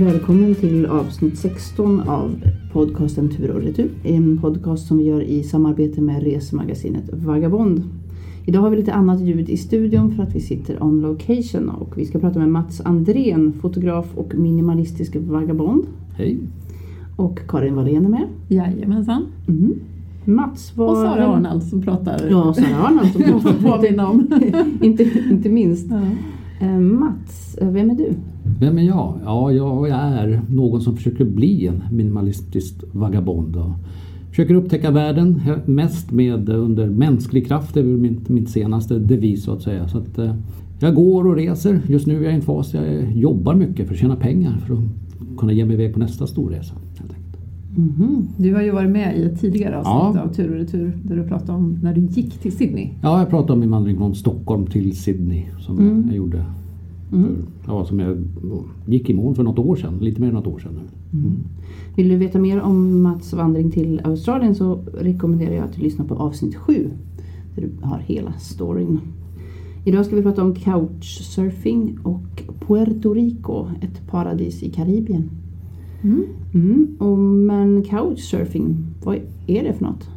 Välkommen till avsnitt 16 av podcasten Tur och retur. En podcast som vi gör i samarbete med resemagasinet Vagabond. Idag har vi lite annat ljud i studion för att vi sitter on location och vi ska prata med Mats Andrén, fotograf och minimalistisk vagabond. Hej. Och Karin Wallén är med. Jajamensan. Mm. Mats var... Och Sara Arnald som pratar. Ja, Sara Arnald som pratar. Påminna om. inte, inte minst. Ja. Eh, Mats, vem är du? Vem är jag? Ja, jag är någon som försöker bli en minimalistisk vagabond. Och försöker upptäcka världen mest med under mänsklig kraft. Det är väl min, min senaste devis så att säga. Så att, eh, jag går och reser. Just nu är jag i en fas där jag jobbar mycket för att tjäna pengar för att kunna ge mig iväg på nästa storresa enkelt. Mhm. Du har ju varit med i ett tidigare avsnitt Ja. av Tur och retur där du pratade om när du gick till Sydney. Ja, jag pratade om min vandring från Stockholm till Sydney som Mm. jag gjorde. Mm. För, ja, som jag gick i mål för något år sedan, lite mer än något år sedan nu. Mm. Vill du veta mer om Mats vandring till Australien så rekommenderar jag att du lyssnar på avsnitt 7 där du har hela storyn. Idag ska vi prata om couchsurfing och Puerto Rico, ett paradis i Karibien. Mm. mm. Och, men couchsurfing, vad är det för något?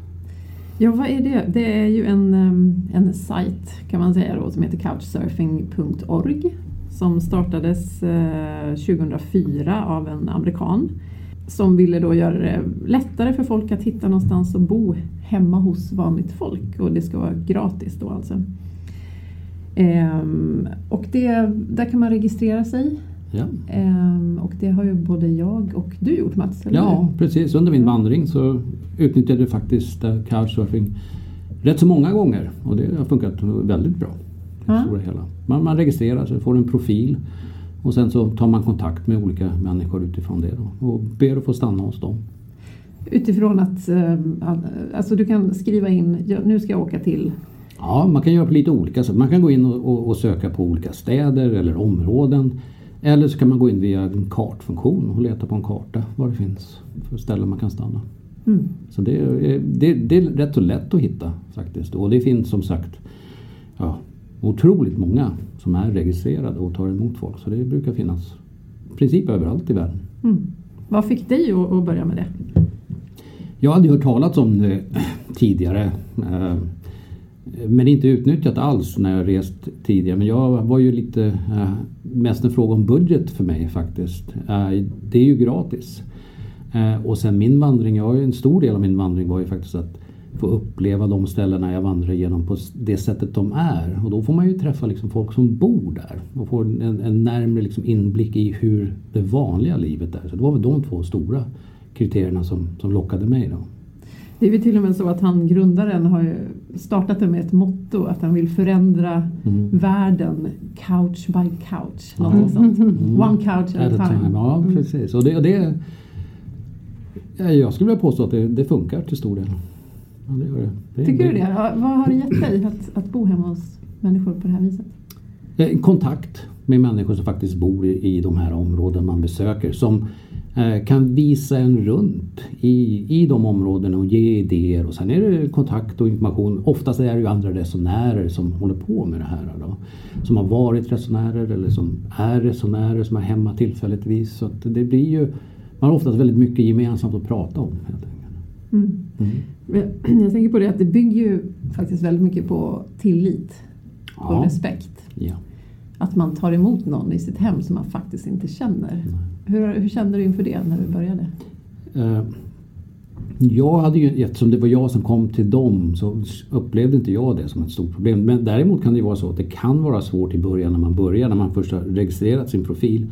Ja, vad är det? Det är ju en, ehm, en sajt kan man säga då, som heter couchsurfing.org som startades eh, 2004 av en amerikan som ville då göra det lättare för folk att hitta någonstans att bo hemma hos vanligt folk och det ska vara gratis då alltså. Ehm, och det, där kan man registrera sig Ja. Ehm, och det har ju både jag och du gjort Mats, eller ja, precis. Under min vandring så utnyttjade jag faktiskt eh, couchsurfing rätt så många gånger och det har funkat väldigt bra. Ja. hela. Man, man registrerar sig, får en profil och sen så tar man kontakt med olika människor utifrån det då, och ber att få stanna hos dem. Utifrån att all- alltså du kan skriva in, nu ska jag åka till Ja, man kan göra på lite olika sätt. Man kan gå in och, och, och söka på olika städer eller områden. Eller så kan man gå in via en kartfunktion och leta på en karta var det finns för ställen man kan stanna. Mm. Så det, är- det, det är rätt så lätt att hitta faktiskt. Och det finns som sagt ja, otroligt många som är registrerade och tar emot folk. Så det brukar finnas i princip överallt i världen. Mm. Vad fick dig att, börja med det? Jag hade hört talas om det tidigare. Men inte utnyttjat alls när jag rest tidigare. Men jag var ju lite eh, mest en fråga om budget för mig faktiskt. Eh, det är ju gratis. Eh, och sen min vandring, jag har ju en stor del av min vandring var ju faktiskt att få uppleva de ställena jag vandrar igenom på det sättet de är. Och då får man ju träffa liksom folk som bor där och får en, en närmre liksom inblick i hur det vanliga livet är. Så det var väl de två stora kriterierna som, som lockade mig. Då. Det är väl till och med så att han, grundaren, har ju startat det med ett motto att han vill förändra Mm. världen couch by couch. Ja. Någonting sånt. Mm. One couch at a time. Ja, Mm. precis. Och det, det, ja, jag skulle vilja påstå att det, det funkar till stor del. Ja, det gör det. det Tycker du det? Ja, Vad har det gett dig att, att bo hemma hos människor på det här viset? Eh, Kontakt med människor som faktiskt bor i, i de här områden man besöker. Som kan visa en runt i, i de områdena och ge idéer. Och sen är det kontakt och information. Oftast är det ju andra resenärer som håller på med det här. Då. Som har varit resenärer eller som är resenärer som är hemma tillfälligtvis. Så det blir ju, man har oftast väldigt mycket gemensamt att prata om. Helt. Mm. Mm. Jag tänker på det att det bygger ju faktiskt väldigt mycket på tillit och Ja. respekt. Ja. Att man tar emot någon i sitt hem som man faktiskt inte känner. Hur, hur kände du inför det när du började? Eh, Jag hade ju, eftersom det var jag som kom till dem så upplevde inte jag det som ett stort problem. Men däremot kan det ju vara så att det kan vara svårt i början när man börjar, när man först har registrerat sin profil.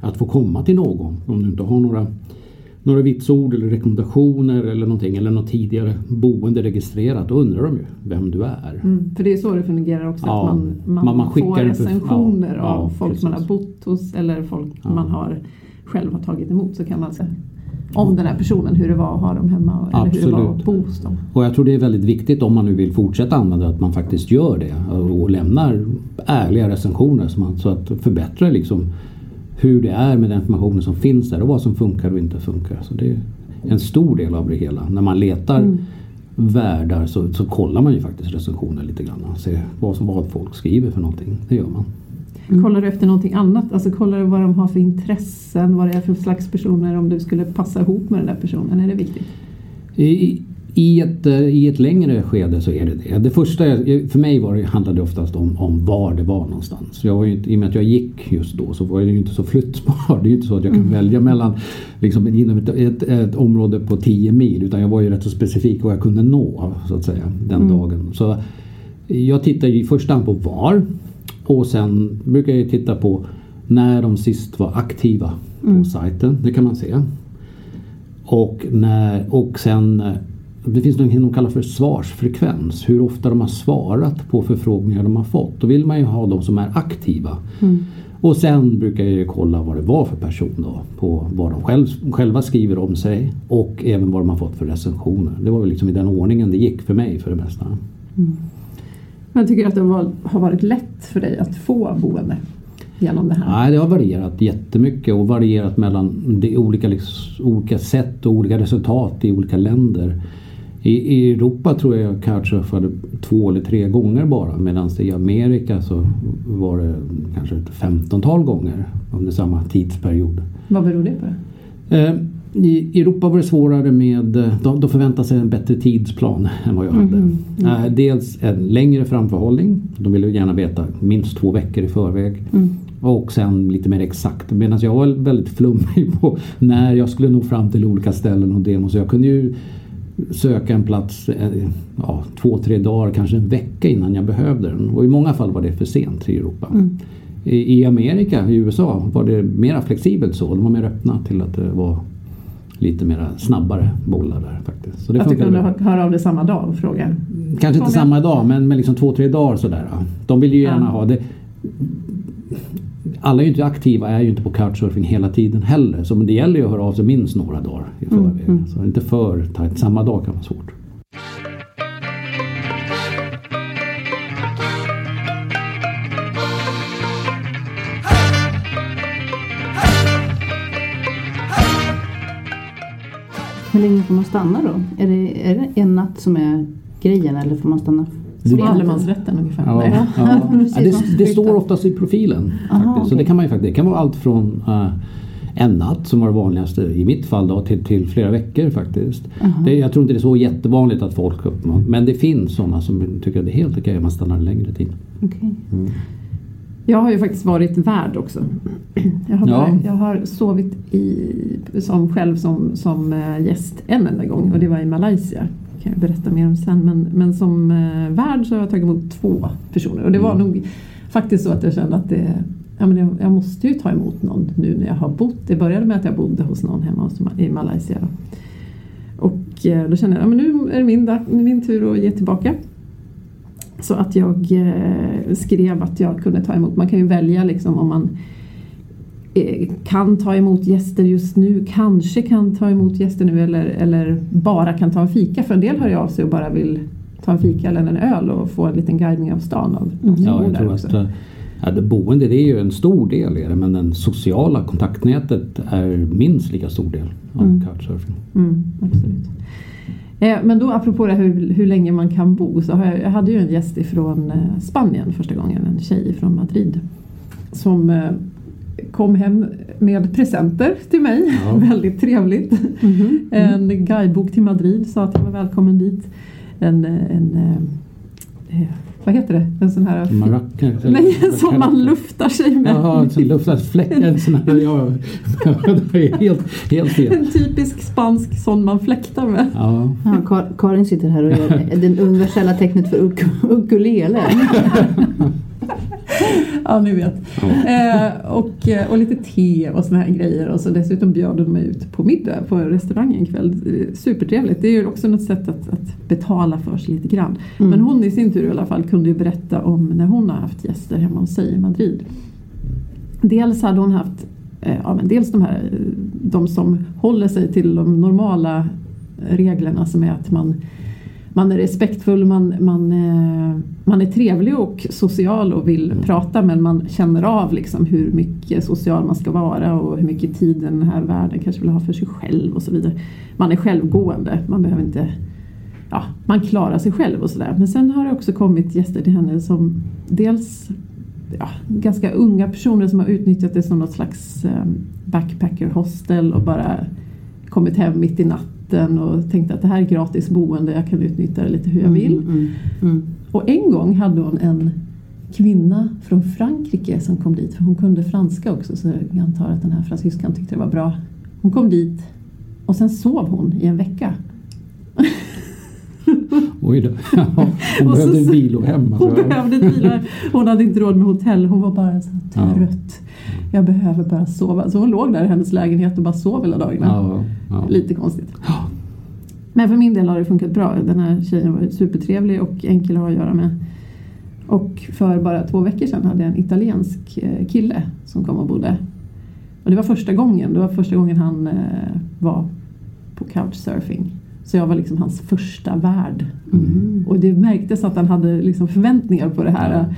Att få komma till någon om du inte har några, några vitsord eller rekommendationer eller någonting eller något tidigare boende registrerat. Då undrar de ju vem du är. Mm, för det är så det fungerar också. Ja, att man, man, man- får recensioner ja, av ja, folk man har precis. bott hos eller folk man har själv har tagit emot. Så kan man säga om den här personen, hur det var att ha dem hemma eller hur det var att Absolut. bo hos dem. Och jag tror det är väldigt viktigt om man nu vill fortsätta använda att man faktiskt gör det och lämnar ärliga recensioner så att förbättra liksom hur det är med den informationen som finns där och vad som funkar och inte funkar. Så det är en stor del av det hela. När man letar Mm. världar så, så kollar man ju faktiskt recensioner lite grann och ser vad, som, vad folk skriver för någonting. Det gör man. Mm. Kollar du efter någonting annat? Alltså kollar du vad de har för intressen, vad det är för slags personer om du skulle passa ihop med den där personen? Är det viktigt? I, i, ett, eh, I ett längre skede så är det det. Det första, för mig var det, handlade det oftast om, om var det var någonstans. Jag var ju inte, I och med att jag gick just då så var jag ju inte så flyttbar. Det är ju inte så att jag kan Mm. välja mellan liksom, inom ett, ett, ett område på 10 mil utan jag var ju rätt så specifik vad jag kunde nå så att säga den Mm. dagen. Så jag tittar ju i första hand på var och sen brukar jag titta på när de sist var aktiva på Mm. sajten. Det kan man se. Och, när, och sen eh, det finns något de kallar för svarsfrekvens. Hur ofta de har svarat på förfrågningar de har fått. Då vill man ju ha de som är aktiva. Mm. Och sen brukar jag kolla vad det var för person då. På vad de själv, själva skriver om sig och även vad de har fått för recensioner. Det var väl liksom i den ordningen det gick för mig för det mesta. Men tycker du att det var, har varit lätt för dig att få boende genom det här? Nej, det har varierat jättemycket och varierat mellan de olika, olika sätt och olika resultat i olika länder. I, Europa tror jag jag couchsurfade två eller tre gånger bara medan i Amerika så var det kanske ett femtontal gånger under samma tidsperiod. Vad beror det på? Eh, I Europa var det svårare med, de, de förväntade sig en bättre tidsplan än vad jag hade. Mhm, mm. Eh, Dels en längre framförhållning, de ville gärna veta minst två veckor i förväg. Mm. Och sen lite mer exakt. Medan jag var väldigt flummig på när jag skulle nå fram till olika ställen och demos. Jag kunde ju söka en plats eh, ja, två, tre dagar, kanske en vecka innan jag behövde den. Och i många fall var det för sent i Europa. Mm. I, I Amerika, i USA, var det mer flexibelt så. De var mer öppna till att det var lite mer snabbare bollar där faktiskt. Så det att du kunde bra. höra av dig samma dag och fråga? Kanske inte samma dag men, men liksom två, tre dagar sådär. De vill ju gärna Ja. ha det. Alla är ju inte aktiva, är ju inte på couchsurfing hela tiden heller. Så men det gäller ju att höra av sig minst några dagar i Mm, förväg. mm. Så inte för tajt. Samma dag kan vara svårt. Hur länge får man stanna då? Är det, är det en natt som är grejen eller får man stanna Det- Som allemansrätten ungefär? Ja, ja. Precis, Ja, det, det står oftast i profilen. Aha, faktiskt. Så det kan man ju faktiskt. Det kan vara allt från eh, en natt som var det vanligaste i mitt fall då, till, till flera veckor faktiskt. Aha. Det, jag tror inte det är så jättevanligt att folk uppmanar. Men det finns sådana som tycker att det är helt okej om man stannar en längre tid. Okej. Jag har ju faktiskt varit värd också. Jag har, Ja. bara, jag har sovit i, som själv som, som eh, gäst en enda gång och det var i Malaysia. Kan jag berätta mer om sen. Men, men som eh, värd så har jag tagit emot två personer och det var Mm. nog faktiskt så att jag kände att det, ja, men jag, jag måste ju ta emot någon nu när jag har bott. Det började med att jag bodde hos någon hemma hos, i Malaysia. Då. Och eh, då kände jag att ja, nu är det min, dag- min tur att ge tillbaka. Så att jag eh, skrev att jag kunde ta emot. Man kan ju välja liksom om man kan ta emot gäster just nu, kanske kan ta emot gäster nu eller, eller bara kan ta en fika. För en del hör ju av sig och bara vill ta en fika eller en öl och få en liten guidning av stan av Mm. Ja, jag tror också. att eh, ja, det boende det är ju en stor del i det men den sociala kontaktnätet är minst lika stor del av Mm. couchsurfing. Mm, absolut. Eh, Men då apropå det hur, hur länge man kan bo så jag, jag hade ju en gäst ifrån eh, Spanien första gången, en tjej från Madrid. Som eh, kom hem med presenter till mig, Ja. väldigt trevligt. Mhm. En guidebok till Madrid, sa att jag var välkommen dit. En, en eh, eh, vad heter det? En sån här... Maracas, eller- Nej, en som man luftar sig med. Jaha, en sån luftfläck. En sån här, ja, det är helt, helt fel. En typisk spansk sån man fläktar med. Ja. Ja, Kar- Karin sitter här och gör det universella tecknet för uk- ukulele. Ja, ni vet. Ja. Eh, och, eh, och lite te och såna här grejer. Och så dessutom bjöd de mig ut på middag på restaurang en kväll. Eh, Supertrevligt. Det är ju också något sätt att, att betala för sig lite grann. Mm. Men hon i sin tur i alla fall kunde ju berätta om när hon har haft gäster hemma hos sig i Madrid. Dels hade hon haft eh, ja, men dels de här eh, de som håller sig till de normala reglerna som är att man man är respektfull, man, man, eh, man är trevlig och social och vill prata men man känner av liksom hur mycket social man ska vara och hur mycket tid den här världen kanske vill ha för sig själv och så vidare. Man är självgående, man behöver inte Ja, man klarar sig själv och sådär. Men sen har det också kommit gäster till henne som dels ja, ganska unga personer som har utnyttjat det som något slags eh, backpacker-hostel och bara kommit hem mitt i natten och tänkt att det här är gratis boende, jag kan utnyttja det lite hur jag vill. Mm, mm, mm. Och en gång hade hon en kvinna från Frankrike som kom dit, för hon kunde franska också så jag antar att den här fransyskan tyckte det var bra. Hon kom dit och sen sov hon i en vecka. Oj då. Ja, hon Och så- behövde vilohem. Hon alltså. behövde ett vila. Hon hade inte råd med hotell. Hon var bara så Ja. trött. Jag behöver bara sova. Så hon låg där i hennes lägenhet och bara sov hela dagarna. Ja, ja. Lite konstigt. Men för min del har det funkat bra. Den här tjejen var supertrevlig och enkel att ha att göra med. Och för bara två veckor sedan hade jag en italiensk eh, kille som kom och bodde. Och det var första gången. Det var första gången han eh, var på couchsurfing. Så jag var liksom hans första värd. Mm. Och det märktes att han hade liksom förväntningar på det här. Ja.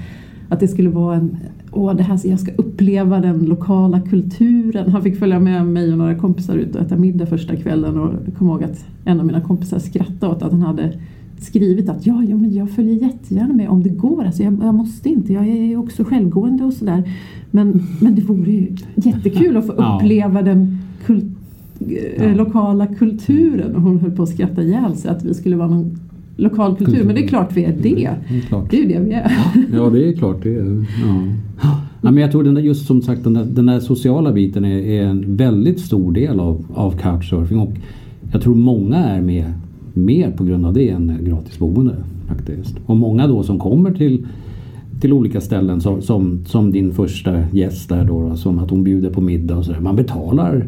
Att det skulle vara en, åh det här, jag ska uppleva den lokala kulturen. Han fick följa med mig och några kompisar ut och äta middag första kvällen. Och jag kommer ihåg att en av mina kompisar skrattade åt att han hade skrivit att ja, ja men jag följer jättegärna med om det går. Alltså jag, jag måste inte, jag är också självgående och sådär. Men, men det vore ju jättekul att få Ja. uppleva den kul, eh, Ja. lokala kulturen. Och hon höll på att skratta ihjäl sig att vi skulle vara någon lokal kultur. Kultur. Men det är klart vi är det. Det är klart. Det är ju det vi är. Ja, det är klart. Det är, ja. Ja, men jag tror den där, just som sagt den där, den där sociala biten är, är en väldigt stor del av, av couchsurfing. Och jag tror många är med mer på grund av det än gratis boende. Faktiskt. Och många då som kommer till, till olika ställen som, som, som din första gäst där då, då, som att hon bjuder på middag och sådär. Man betalar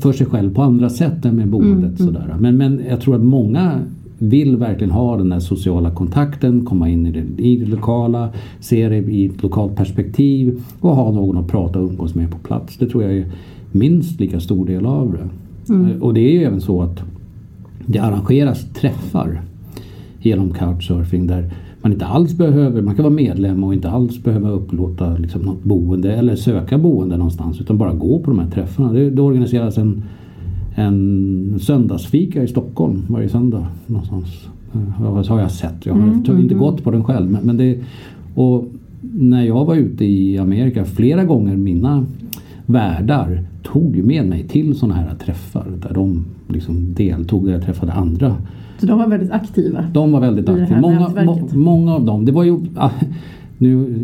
för sig själv på andra sätt än med boendet. Sådär. Men, men jag tror att många vill verkligen ha den där sociala kontakten, komma in i det, i det lokala, se det i ett lokalt perspektiv och ha någon att prata och umgås med på plats. Det tror jag är minst lika stor del av det. Eh, Och det är ju även så att det arrangeras träffar genom couchsurfing där man inte alls behöver, man kan vara medlem och inte alls behöva upplåta liksom något boende eller söka boende någonstans utan bara gå på de här träffarna. Det, det organiseras en, en söndagsfika i Stockholm varje söndag någonstans. Eh, Så har jag sett. Jag har Mm, inte gått på den själv. Men, men det, och när jag var ute i Amerika flera gånger mina värdar tog med mig till sådana här träffar där de liksom deltog, där jag träffade andra Så de var väldigt aktiva. de var väldigt aktiva. Många, må, många av dem. Det var ju, ah, nu,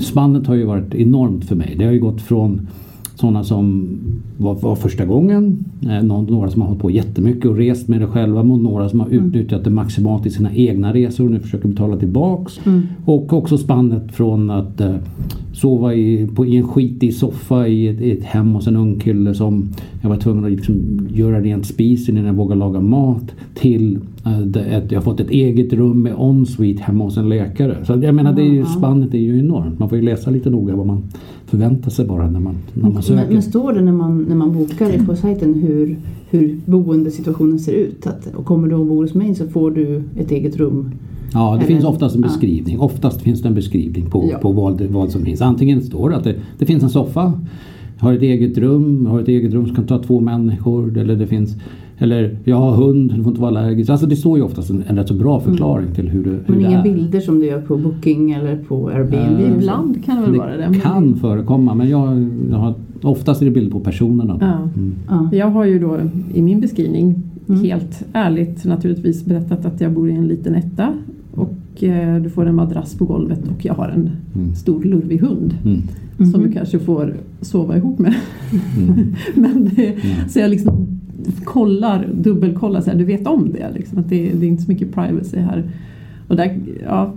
spannet har ju varit enormt för mig. Det har ju gått från sådana som var, var första gången, eh, några som har hållit på jättemycket och rest med det själva mot några som har Mm. utnyttjat det maximalt i sina egna resor och nu försöker betala tillbaks. Mm. Och också spannet från att eh, sova i, på, i en skitig soffa i ett, i ett hem hos en ung kille som jag var tvungen att liksom göra rent spisen innan jag vågade laga mat till eh, det, ett, jag har fått ett eget rum med ensuite hemma hos en läkare. Så jag menar det är ju, spannet är ju enormt. Man får ju läsa lite noga vad man förväntar sig bara när man, när man söker. Men, men står det när man, när man bokar det på sajten hur, hur boendesituationen ser ut? Att, och kommer du och bor hos mig så får du ett eget rum. Ja, det Eller- finns oftast en ja. beskrivning. Oftast finns det en beskrivning på, Ja. på vad, det- vad som finns. Antingen står det att det, det finns en soffa, har ett eget rum, har ett eget rum som kan ta två människor. Eller det finns eller jag har hund, du får inte vara allergisk. Alltså det står ju oftast en, en rätt så bra förklaring till hur det, hur Men det inga är. bilder som du gör på Booking eller på Airbnb. Så. Ibland kan det väl vara det. Det kan förekomma men jag, jag har, oftast är det bilder på personerna. Ja. Mm. Ja. Jag har ju då i min beskrivning Mm. helt ärligt naturligtvis berättat att jag bor i en liten etta och eh, du får en madrass på golvet och jag har en Mm. stor lurvig hund Mm. som Mhm. du kanske får sova ihop med. Mm. Men det, Mm. Så jag liksom kollar, dubbelkollar så här, du vet om det. Liksom, att det, det är inte så mycket privacy här. Och där, ja,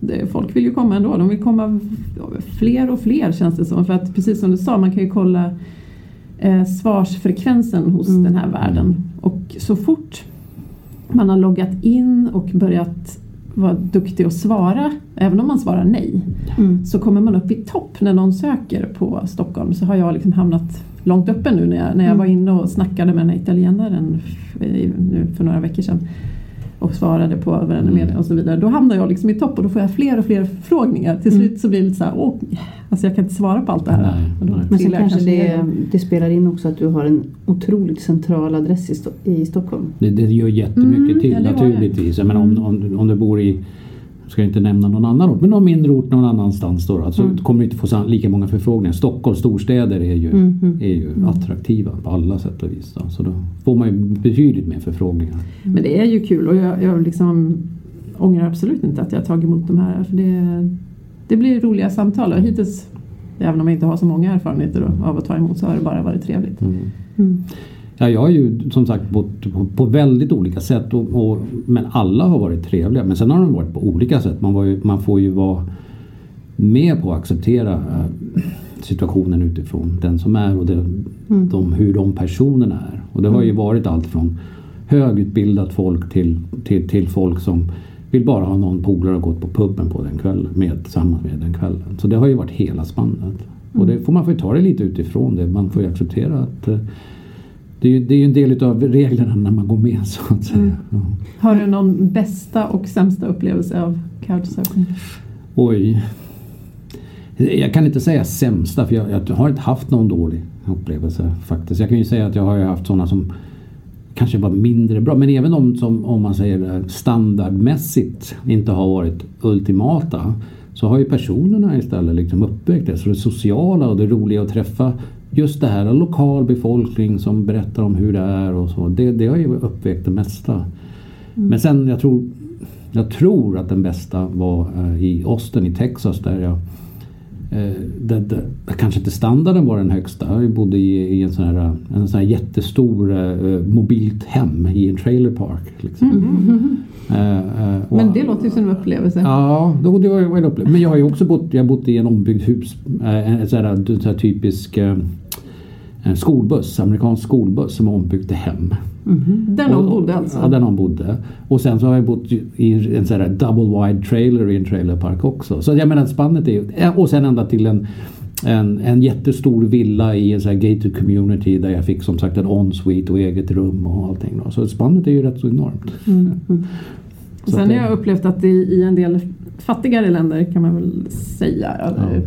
det, folk vill ju komma ändå. De vill komma fler och fler känns det som. För att precis som du sa, man kan ju kolla eh, svarsfrekvensen hos Mm. den här världen. Och så fort man har loggat in och börjat vara duktig att svara, även om man svarar nej, Mm. så kommer man upp i topp när någon söker på Stockholm. Så har jag liksom hamnat långt uppe nu när jag, när jag Mm. var inne och snackade med den här italienaren nu för några veckor sedan. Och svarade på den Mm. med och så vidare. Då hamnar jag liksom i topp och då får jag fler och fler förfrågningar. Till Mm. slut så blir det lite så här, åh, alltså jag kan inte svara på allt det här. Nej, nej. Men sen kanske det, det spelar in också att du har en otroligt central adress i, Sto- i Stockholm. Det, det gör jättemycket Mm, till ja, naturligtvis. Jag menar, om, om, om du bor i ska jag inte nämna någon annan ort, men någon mindre ort någon annanstans då. Alltså Mm. kommer inte få lika många förfrågningar. Stockholm, storstäder är ju, Mm, mm. är ju attraktiva på alla sätt och vis. Då. Så då får man ju betydligt mer förfrågningar. Men det är ju kul och jag, jag liksom ångrar absolut inte att jag tagit emot de här. För det, det blir roliga samtal och hittills, även om jag inte har så många erfarenheter då, av att ta emot, så har det bara varit trevligt. Mm. Mm. Ja, jag har ju som sagt bott på, på väldigt olika sätt och, och, men alla har varit trevliga. Men sen har de varit på olika sätt. Man, ju, man får ju vara med på att acceptera eh, situationen utifrån den som är och det, Mm. de, hur de personerna är. Och det har ju varit allt från högutbildat folk till, till, till folk som vill bara ha någon polare att gå på puben på den kvällen, med, tillsammans med den kvällen. Så det har ju varit hela spannet. Och det får man får ju ta det lite utifrån det. Man får ju acceptera att eh, det är, ju, det är en del av reglerna när man går med så att säga. Ja. Har du någon bästa och sämsta upplevelse av couchsurfing? Oj. Jag kan inte säga sämsta för jag, jag har inte haft någon dålig upplevelse faktiskt. Jag kan ju säga att jag har haft sådana som kanske var mindre bra. Men även de som om man säger standardmässigt inte har varit ultimata. Så har ju personerna istället liksom uppvägt det. Så det sociala och det roliga att träffa just det här lokal befolkning som berättar om hur det är och så. Det, det har ju uppvägt det mesta. Men sen jag tror, jag tror att den bästa var eh, i Austin i Texas där jag Eh, det, det, kanske inte standarden var den högsta. Jag bodde i, i en sån här, en sån här jättestor eh, mobilt hem i en trailer park. Liksom. Eh, eh, och- Men det låter ju som en upplevelse. Ja, då, det var en upplevelse. Men jag har ju också bott, jag bott i en ombyggd hus. En sån här, en sån här typisk en skolbuss, amerikansk skolbuss som är ombyggd till hem. Där någon bodde alltså? Ja, där någon bodde. Och sen så har jag bott i en sån här double wide trailer i en trailerpark också. Så jag menar spannet är. Och sen ända till en, en, en jättestor villa i en sån här gated community där jag fick som sagt en ensuite och eget rum och allting. Då. Så spannet är ju rätt så enormt. Mm. Mm. Så sen har jag upplevt att i, i en del fattigare länder kan man väl säga Ja.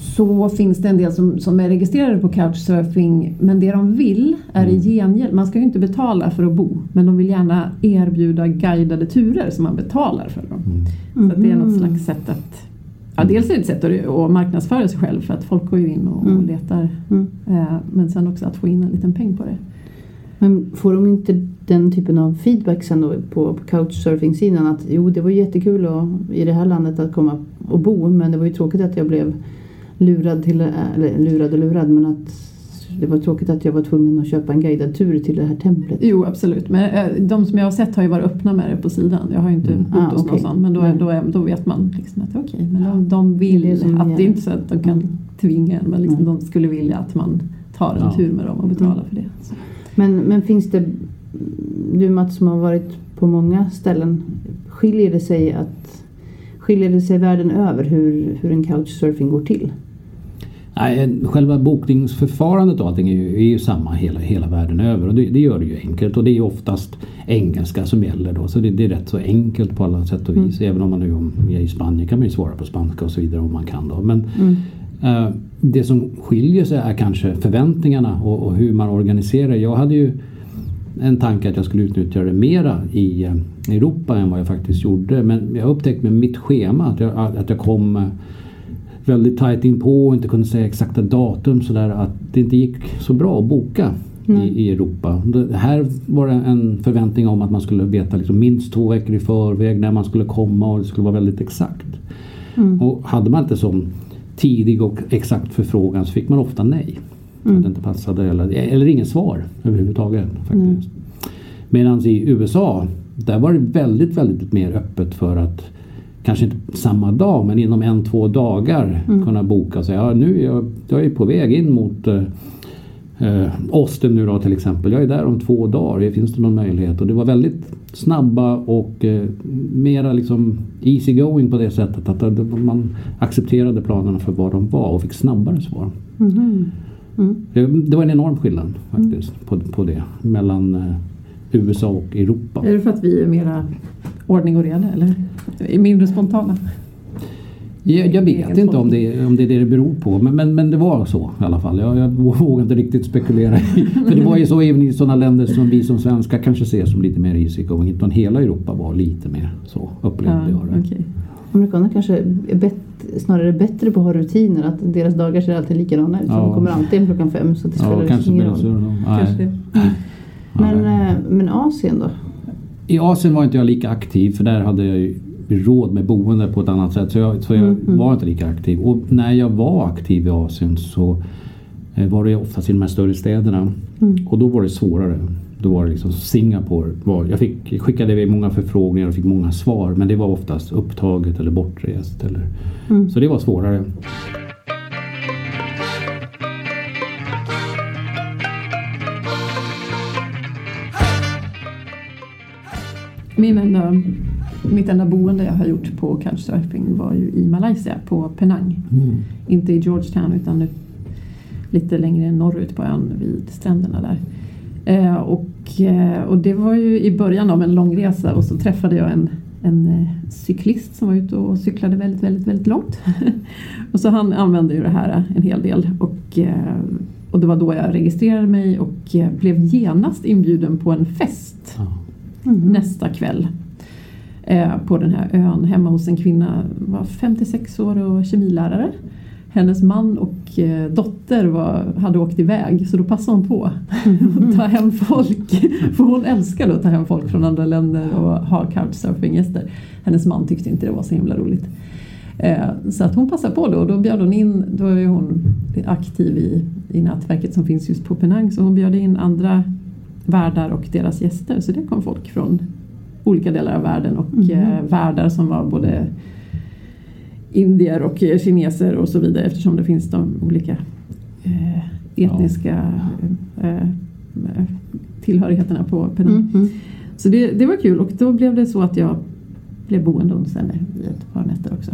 Så finns det en del som, som är registrerade på couchsurfing men det de vill är i Mm. gengäld, man ska ju inte betala för att bo men de vill gärna erbjuda guidade turer som man betalar för dem. Mm. Så att det är något Mhm. slags sätt att Ja, dels är det ett sätt att marknadsföra sig själv för att folk går ju in och, och Mm. letar. Mm. Eh, men sen också att få in en liten peng på det. Men får de inte den typen av feedback sen då på, på couchsurfing-sidan att jo det var jättekul att, i det här landet att komma och bo men det var ju tråkigt att jag blev lurad till, eller lurad och lurad men att det var tråkigt att jag var tvungen att köpa en guidad tur till det här templet. Jo absolut, men eh, de som jag har sett har ju varit öppna med det på sidan. Jag har ju inte Mm. bott Ah, hos okej. någon sån men då, Mm. då, är, då vet man liksom att okej, men de, de vill Det är det att det är inte så att de kan tvinga en men liksom Mm. de skulle vilja att man tar en Ja. tur med dem och betalar för det. Så. Men, men finns det, du Mats som har varit på många ställen, skiljer det sig att Skiljer det sig världen över hur, hur en couchsurfing går till? Nej, själva bokningsförfarandet och allting är ju, är ju samma hela, hela världen över och det, det gör det ju enkelt och det är oftast engelska som gäller då så det, det är rätt så enkelt på alla sätt och vis. Även om man nu om, är i Spanien kan man ju svara på spanska och så vidare om man kan då. Men Mm. eh, det som skiljer sig är kanske förväntningarna och, och hur man organiserar. Jag hade ju en tanke att jag skulle utnyttja det mera i eh, Europa än vad jag faktiskt gjorde. Men jag upptäckte med mitt schema att jag, att jag kom eh, väldigt tajt in på och inte kunde säga exakta datum så där att det inte gick så bra att boka i, i Europa. Det här var det en förväntning om att man skulle veta liksom minst två veckor i förväg när man skulle komma och det skulle vara väldigt exakt. Mm. Och hade man inte sån tidig och exakt förfrågan så fick man ofta nej. Mm. Att det inte passade eller, eller ingen svar överhuvudtaget. faktiskt. Medan i USA där var det väldigt, väldigt mer öppet för att kanske inte samma dag men inom en, två dagar Mm. kunna boka och säga ja, nu är jag, jag är på väg in mot eh, eh, Austin nu då till exempel. Jag är där om två dagar. Finns det någon möjlighet? Och det var väldigt snabba och eh, mera liksom easy going på det sättet att att man accepterade planerna för vad de var och fick snabbare svar. Mhm. Mm. Det, det var en enorm skillnad faktiskt på, på det mellan eh, USA och Europa. Är det för att vi är mera ordning och reda eller? Är mindre spontana? Jag, jag vet inte om det, om det är det det beror på men, men, men det var så i alla fall. Jag, jag vågar inte riktigt spekulera. För det var ju så även i sådana länder som vi som svenskar kanske ser som lite mer easygoing. Utan hela Europa var lite mer så upplevde Ja, jag det. okej. Amerikaner kanske är bet, snarare bättre på att ha rutiner. Att deras dagar ser alltid likadana ut. Ja. De kommer alltid klockan fem. Så det spelar Ja, kanske ingen spelar roll. Kanske. Men, eh, men Asien då? I Asien var inte jag lika aktiv för där hade jag ju råd med boende på ett annat sätt. Så jag, så jag Mhm. var inte lika aktiv. Och när jag var aktiv i Asien så eh, var det oftast i de här större städerna. Mm. Och då var det svårare. Då var det liksom Singapore. Var, jag fick, skickade iväg många förfrågningar och fick många svar. Men det var oftast upptaget eller bortrest. Eller, Mm. Så det var svårare. Min enda, mitt enda boende jag har gjort på couchsurfing var ju i Malaysia på Penang. Mm. Inte i Georgetown utan lite längre norrut på ön vid stränderna där. Eh, och, eh, och det var ju i början av en lång resa och så träffade jag en, en eh, cyklist som var ute och cyklade väldigt, väldigt, väldigt långt. och så han använde ju det här en hel del och, eh, och det var då jag registrerade mig och eh, blev genast inbjuden på en fest. Mm. nästa kväll eh, på den här ön hemma hos en kvinna, var 56 år och kemilärare. Hennes man och eh, dotter var, hade åkt iväg så då passade hon på att ta hem folk. För hon älskade att ta hem folk från andra länder och ha couchsurfing-gäster. Hennes man tyckte inte det var så himla roligt. Eh, Så att hon passade på då och då bjöd hon in, då är hon aktiv i, i nätverket som finns just på Penang så hon bjöd in andra värdar och deras gäster. Så det kom folk från olika delar av världen och Mhm. eh, värdar som var både indier och eh, kineser och så vidare eftersom det finns de olika eh, etniska tillhörigheterna på Penang. Mm. Mm. Så det, det var kul och då blev det så att jag blev boende hos henne i ett par nätter också.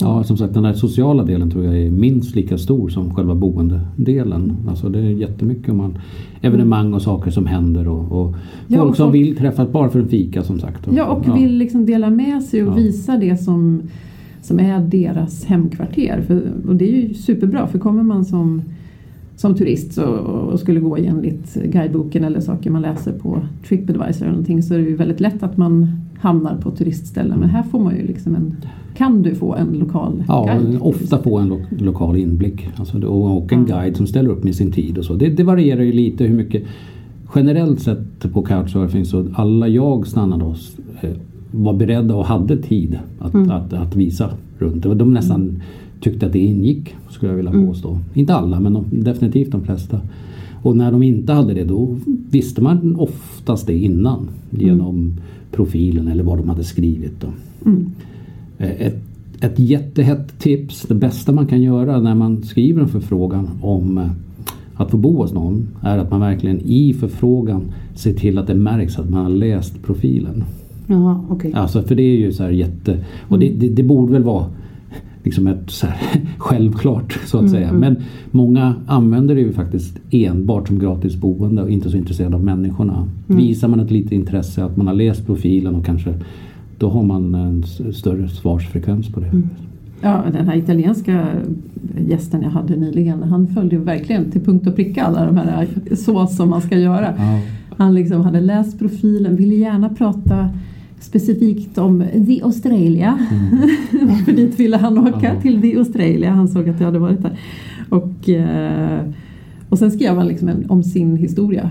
Ja, som sagt den där sociala delen tror jag är minst lika stor som själva boendedelen. Alltså det är jättemycket man, evenemang och saker som händer och, och Ja, folk och som folk- vill träffas bara för en fika som sagt. Ja, och vill liksom dela med sig och Ja. visa det som, som är deras hemkvarter. För, och det är ju superbra för kommer man som, som turist och skulle gå enligt guideboken eller saker man läser på Tripadvisor eller någonting så är det ju väldigt lätt att man hamnar på turistställen. Men här får man ju liksom en, kan du få en lokal Ja, guide. ofta få en lo lokal inblick. Alltså, och, en Ja. guide som ställer upp med sin tid och så. Det, det varierar ju lite hur mycket. Generellt sett på couchsurfing så alla jag stannade hos eh, var beredda och hade tid att, Mm. att, att visa runt. De nästan tyckte att det ingick skulle jag vilja Mm. påstå. Inte alla men de, definitivt de flesta. Och när de inte hade det då visste man oftast det innan genom profilen eller vad de hade skrivit. Då. Mm. Eh, Ett, ett jättehett tips, det bästa man kan göra när man skriver en förfrågan om eh, att få bo hos någon är att man verkligen i förfrågan ser till att det märks att man har läst profilen. Jaha, okej. Alltså för det är ju så här jätte... Och det, det, det borde väl vara liksom ett så självklart så att säga. Men många använder det ju faktiskt enbart som gratis boende och inte så intresserade av människorna. Visar man ett litet intresse, att man har läst profilen och kanske då har man en större svarsfrekvens på det. Ja, den här italienska gästen jag hade nyligen, han följde ju verkligen till punkt och pricka alla de här så som man ska göra. Han liksom hade läst profilen, ville gärna prata specifikt om The Australia. För dit ville han åka, Ja. till The Australia. Han såg att jag hade varit där. Och, eh, och sen skrev han liksom en, om sin historia.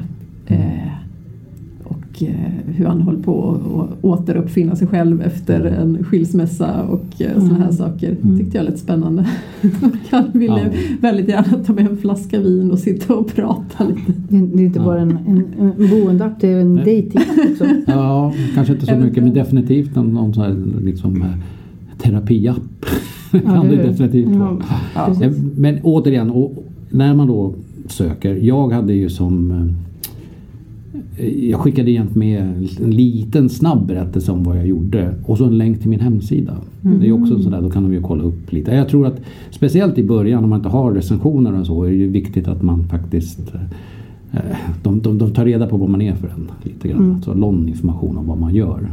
Eh, hur han höll på att återuppfinna sig själv efter en skilsmässa och eh, sådana här Mm. saker. Mm. tyckte jag lät spännande. han ville Ja. väldigt gärna ta med en flaska vin och sitta och prata lite. Det, är- det är inte Ja. bara en, en, en boendeapp, det är en Nej. datingapp också. Ja, kanske inte så mycket men definitivt någon, någon sån här liksom, eh, terapiapp. kan Ja, det det definitivt vara. ja, Men återigen, och när man då söker. Jag hade ju som jag skickade jämt med en liten snabb berättelse om vad jag gjorde och så en länk till min hemsida. Det är också sådär, då kan de ju kolla upp lite. Jag tror att speciellt i början om man inte har recensioner och så är det ju viktigt att man faktiskt eh, de, de, de tar reda på vad man är för en lite grann. Mm. Så någon information om vad man gör.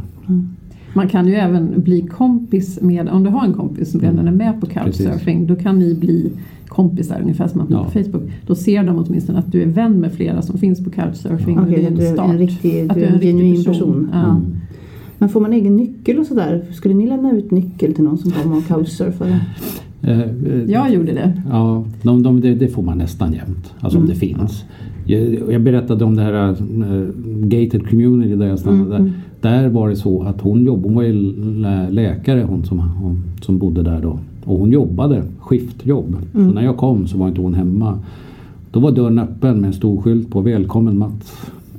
Man kan ju även bli kompis med, om du har en kompis som redan Mm. är med på couchsurfing, då kan ni bli kompisar ungefär som man blir Ja. på Facebook. Då ser de åtminstone att du är vän med flera som finns på couchsurfing. och Okej, det är en start. en riktig, Att du är en riktig genuin person. Ja. Ja. Men får man egen nyckel och sådär? Skulle ni lämna ut nyckel till någon som kommer och couchsurfar? Eh, eh, Jag gjorde det. Ja, de, de, det, det får man nästan jämt. Alltså om Mm. det finns. Jag, jag berättade om det här uh, gated community där jag stannade. Mm, mm. Där var det så att hon jobbade, hon var ju lä- läkare hon som, hon, som bodde där då. Och hon jobbade skiftjobb. Mm. Så när jag kom så var inte hon hemma. Då var dörren öppen med en stor skylt på Välkommen Mats.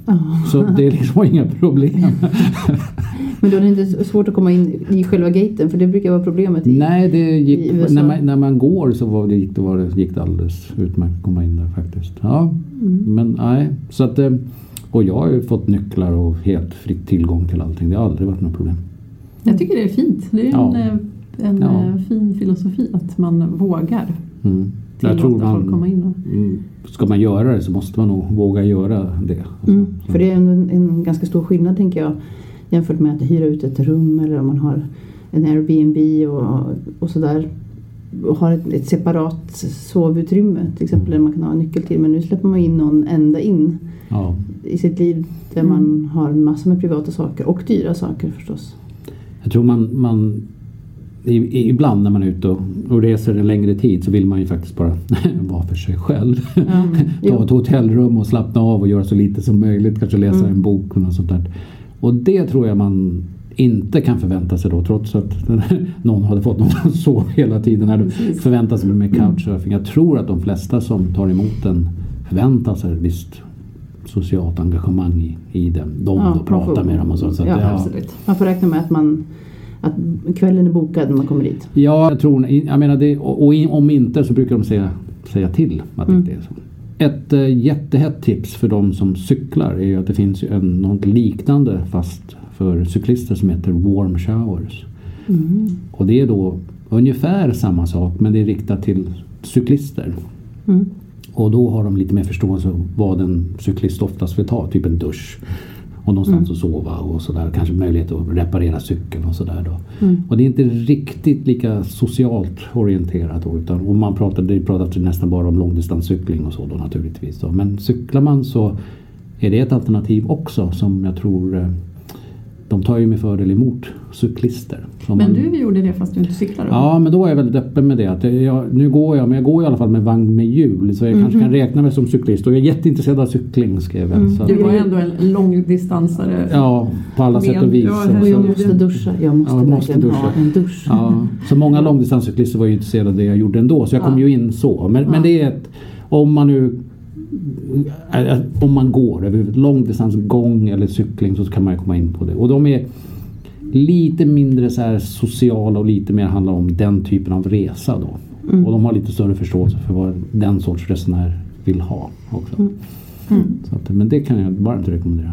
Ja. Så det liksom var inga problem. Men då är det inte svårt att komma in i själva gaten för det brukar vara problemet i Nej, det gick, när, man, när man går så var det, gick, det, var det, gick det alldeles utmärkt att komma in där faktiskt. Ja, Mm. men nej. Så att, eh, och jag har ju fått nycklar och helt fritt tillgång till allting. Det har aldrig varit något problem. Jag tycker det är fint. Det är Ja. en, eh, en Ja. eh, fin filosofi att man vågar Mm. Jag tror folk komma man, in. Och, mm, ska man göra det så måste man nog våga göra det. Mm, för det är en, en ganska stor skillnad tänker jag jämfört med att hyra ut ett rum eller om man har en Airbnb och, och sådär. Och har ett, ett separat sovutrymme till exempel där man kan ha en nyckel till. Men nu släpper man in någon ända in ja. i sitt liv där Mm. man har massor med privata saker och dyra saker förstås. Jag tror man, man i, i, ibland när man är ute och, och reser en längre tid så vill man ju faktiskt bara vara för sig själv. Ja, Ta jo. ett hotellrum och slappna av och göra så lite som möjligt. Kanske läsa Mm. en bok och något sånt där. Och det tror jag man inte kan förvänta sig då trots att någon hade fått någon att sova hela tiden. Här Precis. förväntar sig med couchsurfing. Jag tror att de flesta som tar emot den förväntar sig ett visst socialt engagemang i, i den. De Ja, då pratar får- med dem och så. så att, ja, ja, absolut. Man får räkna med att, man, att kvällen är bokad när man kommer dit. Ja, jag tror jag menar det, och, och om inte så brukar de säga, säga till att det Mm. inte är så. Ett eh, jättehett tips för de som cyklar är ju att det finns en, något liknande fast för cyklister som heter warm showers. Mm. Och det är då ungefär samma sak men det är riktat till cyklister. Mm. Och då har de lite mer förståelse för vad en cyklist oftast vill ta, typ en dusch. Och någonstans Mm. att sova och sådär. Kanske möjlighet att reparera cykeln och sådär då. Mm. Och det är inte riktigt lika socialt orienterat då. Utan, och man pratar, det pratas nästan bara om långdistanscykling och så då naturligtvis. Då. Men cyklar man så är det ett alternativ också som jag tror eh, de tar ju med fördel emot cyklister. Men man- du gjorde det fast du inte cyklar? då? Ja, men då är jag väldigt öppen med det. Att jag, nu går jag, men jag går i alla fall med vagn med hjul. Så jag kanske Mhm. kan räkna mig som cyklist. Och jag är jätteintresserad av cykling skrev jag. Mm. Du var ju ändå en långdistansare. ja, på alla Men- sätt och vis. ja, Och jag måste duscha. Jag måste Ja, jag måste duscha. ha en dusch. Ja, så många långdistanscyklister var ju intresserade av det jag gjorde ändå. Så jag kom Ja. ju in så. Men, men det är ett, om man nu om man går över långdistans gång eller cykling så kan man komma in på det. Och de är lite mindre så här sociala och lite mer handlar om den typen av resa då. Mm. Och de har lite större förståelse för vad den sorts resenär vill ha också. Mm. Mm. Så att, men det kan jag varmt rekommendera.